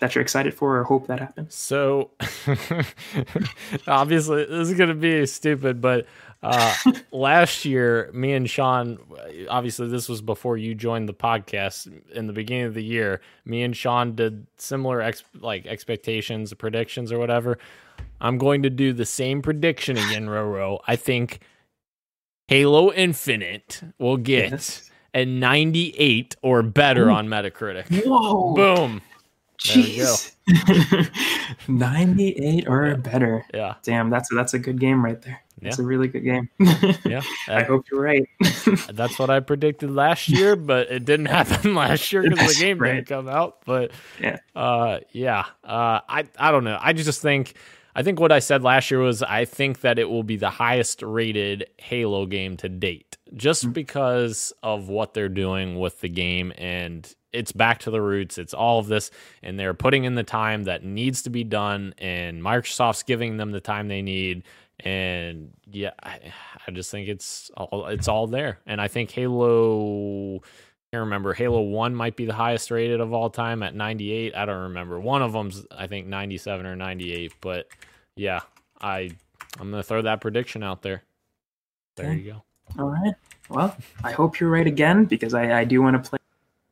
that you're excited for or hope that happens? So obviously this is gonna be stupid, but uh, last year me and Sean, obviously this was before you joined the podcast in the beginning of the year. Me and Sean did similar ex- like expectations, predictions, or whatever. I'm going to do the same prediction again, Roro. I think Halo Infinite will get Yes. a 98 or better Ooh. on Metacritic. Whoa! Boom. Jeez. 98 or better. Yeah. Damn, that's that's a good game right there. It's Yeah. a really good game. Yeah. I hope you're right. That's what I predicted last year, but it didn't happen last year because the game right. didn't come out. But Yeah. uh, yeah, uh, I I don't know. I just think I think what I said last year was I think that it will be the highest rated Halo game to date, just Mm. because of what they're doing with the game and. It's back to the roots. It's all of this, and they're putting in the time that needs to be done, and Microsoft's giving them the time they need and yeah, I, I just think it's all it's all there. And I think Halo, can't remember Halo One might be the highest rated of all time at 98. I don't remember. One of them's I think 97 or 98. But yeah, I I'm gonna throw that prediction out there. There Okay. you go. All right. Well, I hope you're right again because I, I do want to play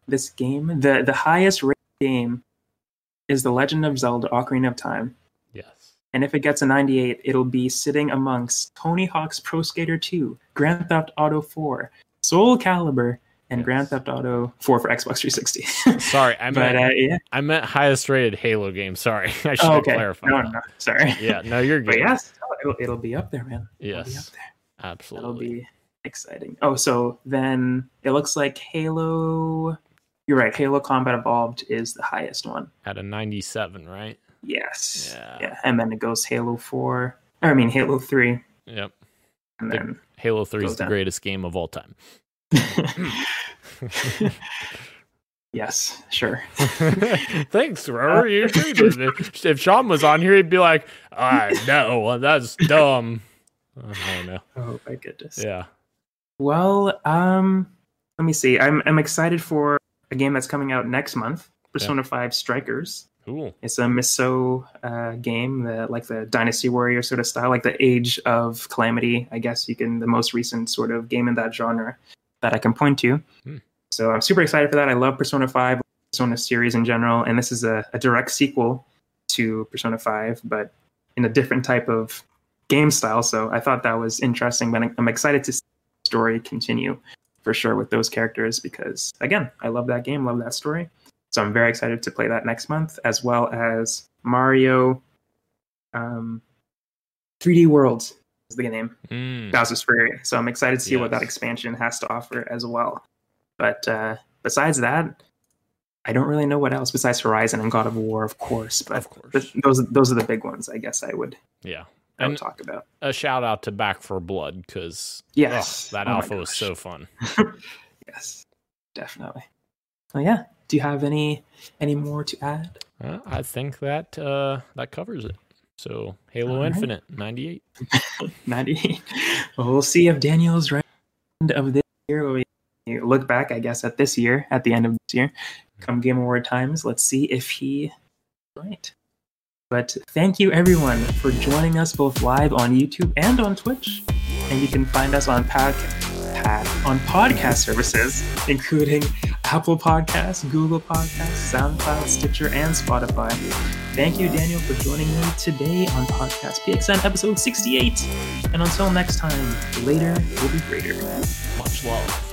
this game. The the highest rated game is The Legend of Zelda Ocarina of Time. Yes. And if it gets a 98, it'll be sitting amongst Tony Hawk's Pro Skater 2, Grand Theft Auto 4, Soul Calibur, and Yes. Grand Theft Auto 4 for Xbox 360. Sorry, I but meant uh, yeah. I meant highest rated Halo game. Sorry, I should Oh, okay. clarified. No, no, sorry. Yeah, no, you're good. But yes, it'll, it'll be up there, man. It'll be up Yes, absolutely. It'll be exciting. Oh, so then it looks like Halo. You're right. Halo Combat Evolved is the highest one. At a 97, right? Yes. Yeah. Yeah. And then it goes Halo 4. Or, I mean, Halo 3. Yep. And The- then. Halo 3 is the down. greatest game of all time. yes, sure. Thanks, Rory. You agreed. If Sean was on here, he'd be like, I know, that's dumb. I don't know. Oh, my goodness. Yeah. Well, um, let me see. I'm, I'm excited for a game that's coming out next month Persona 5 Strikers. Cool. It's a Musou uh, game, the, like the Dynasty Warrior sort of style, like the Age of Calamity. I guess you can the most recent sort of game in that genre that I can point to. Hmm. So I'm super excited for that. I love Persona 5, Persona series in general, and this is a, a direct sequel to Persona 5, but in a different type of game style. So I thought that was interesting, but I'm excited to see the story continue for sure with those characters because again, I love that game, love that story. So I'm very excited to play that next month, as well as Mario um, 3D Worlds is the name. Mm. Bowser's Fury. So I'm excited to see what that expansion has to offer as well. But uh, besides that, I don't really know what else besides Horizon and God of War, of course. But Of course. th- those those are the big ones, I guess. I would Yeah. I would And talk about. a shout out to Back 4 Blood because Yes. that Oh alpha was so fun. Yes, definitely. Well, yeah. Do you have any any more to add? Uh, I think that uh, that covers it. So Halo All right. Infinite ninety eight. 98. Well, we'll see if Daniel's right end of this year. When we look back, I guess, at this year, at the end of this year, mm-hmm. come Game Award times. Let's see if he right. But thank you everyone for joining us both live on YouTube and on Twitch. And you can find us on pad, pad on podcast services, including Apple Podcasts, Google Podcasts, SoundCloud, Stitcher, and Spotify. Thank you, Daniel, for joining me today on Podcast PXN episode 68. And until next time, later will be greater. Much love.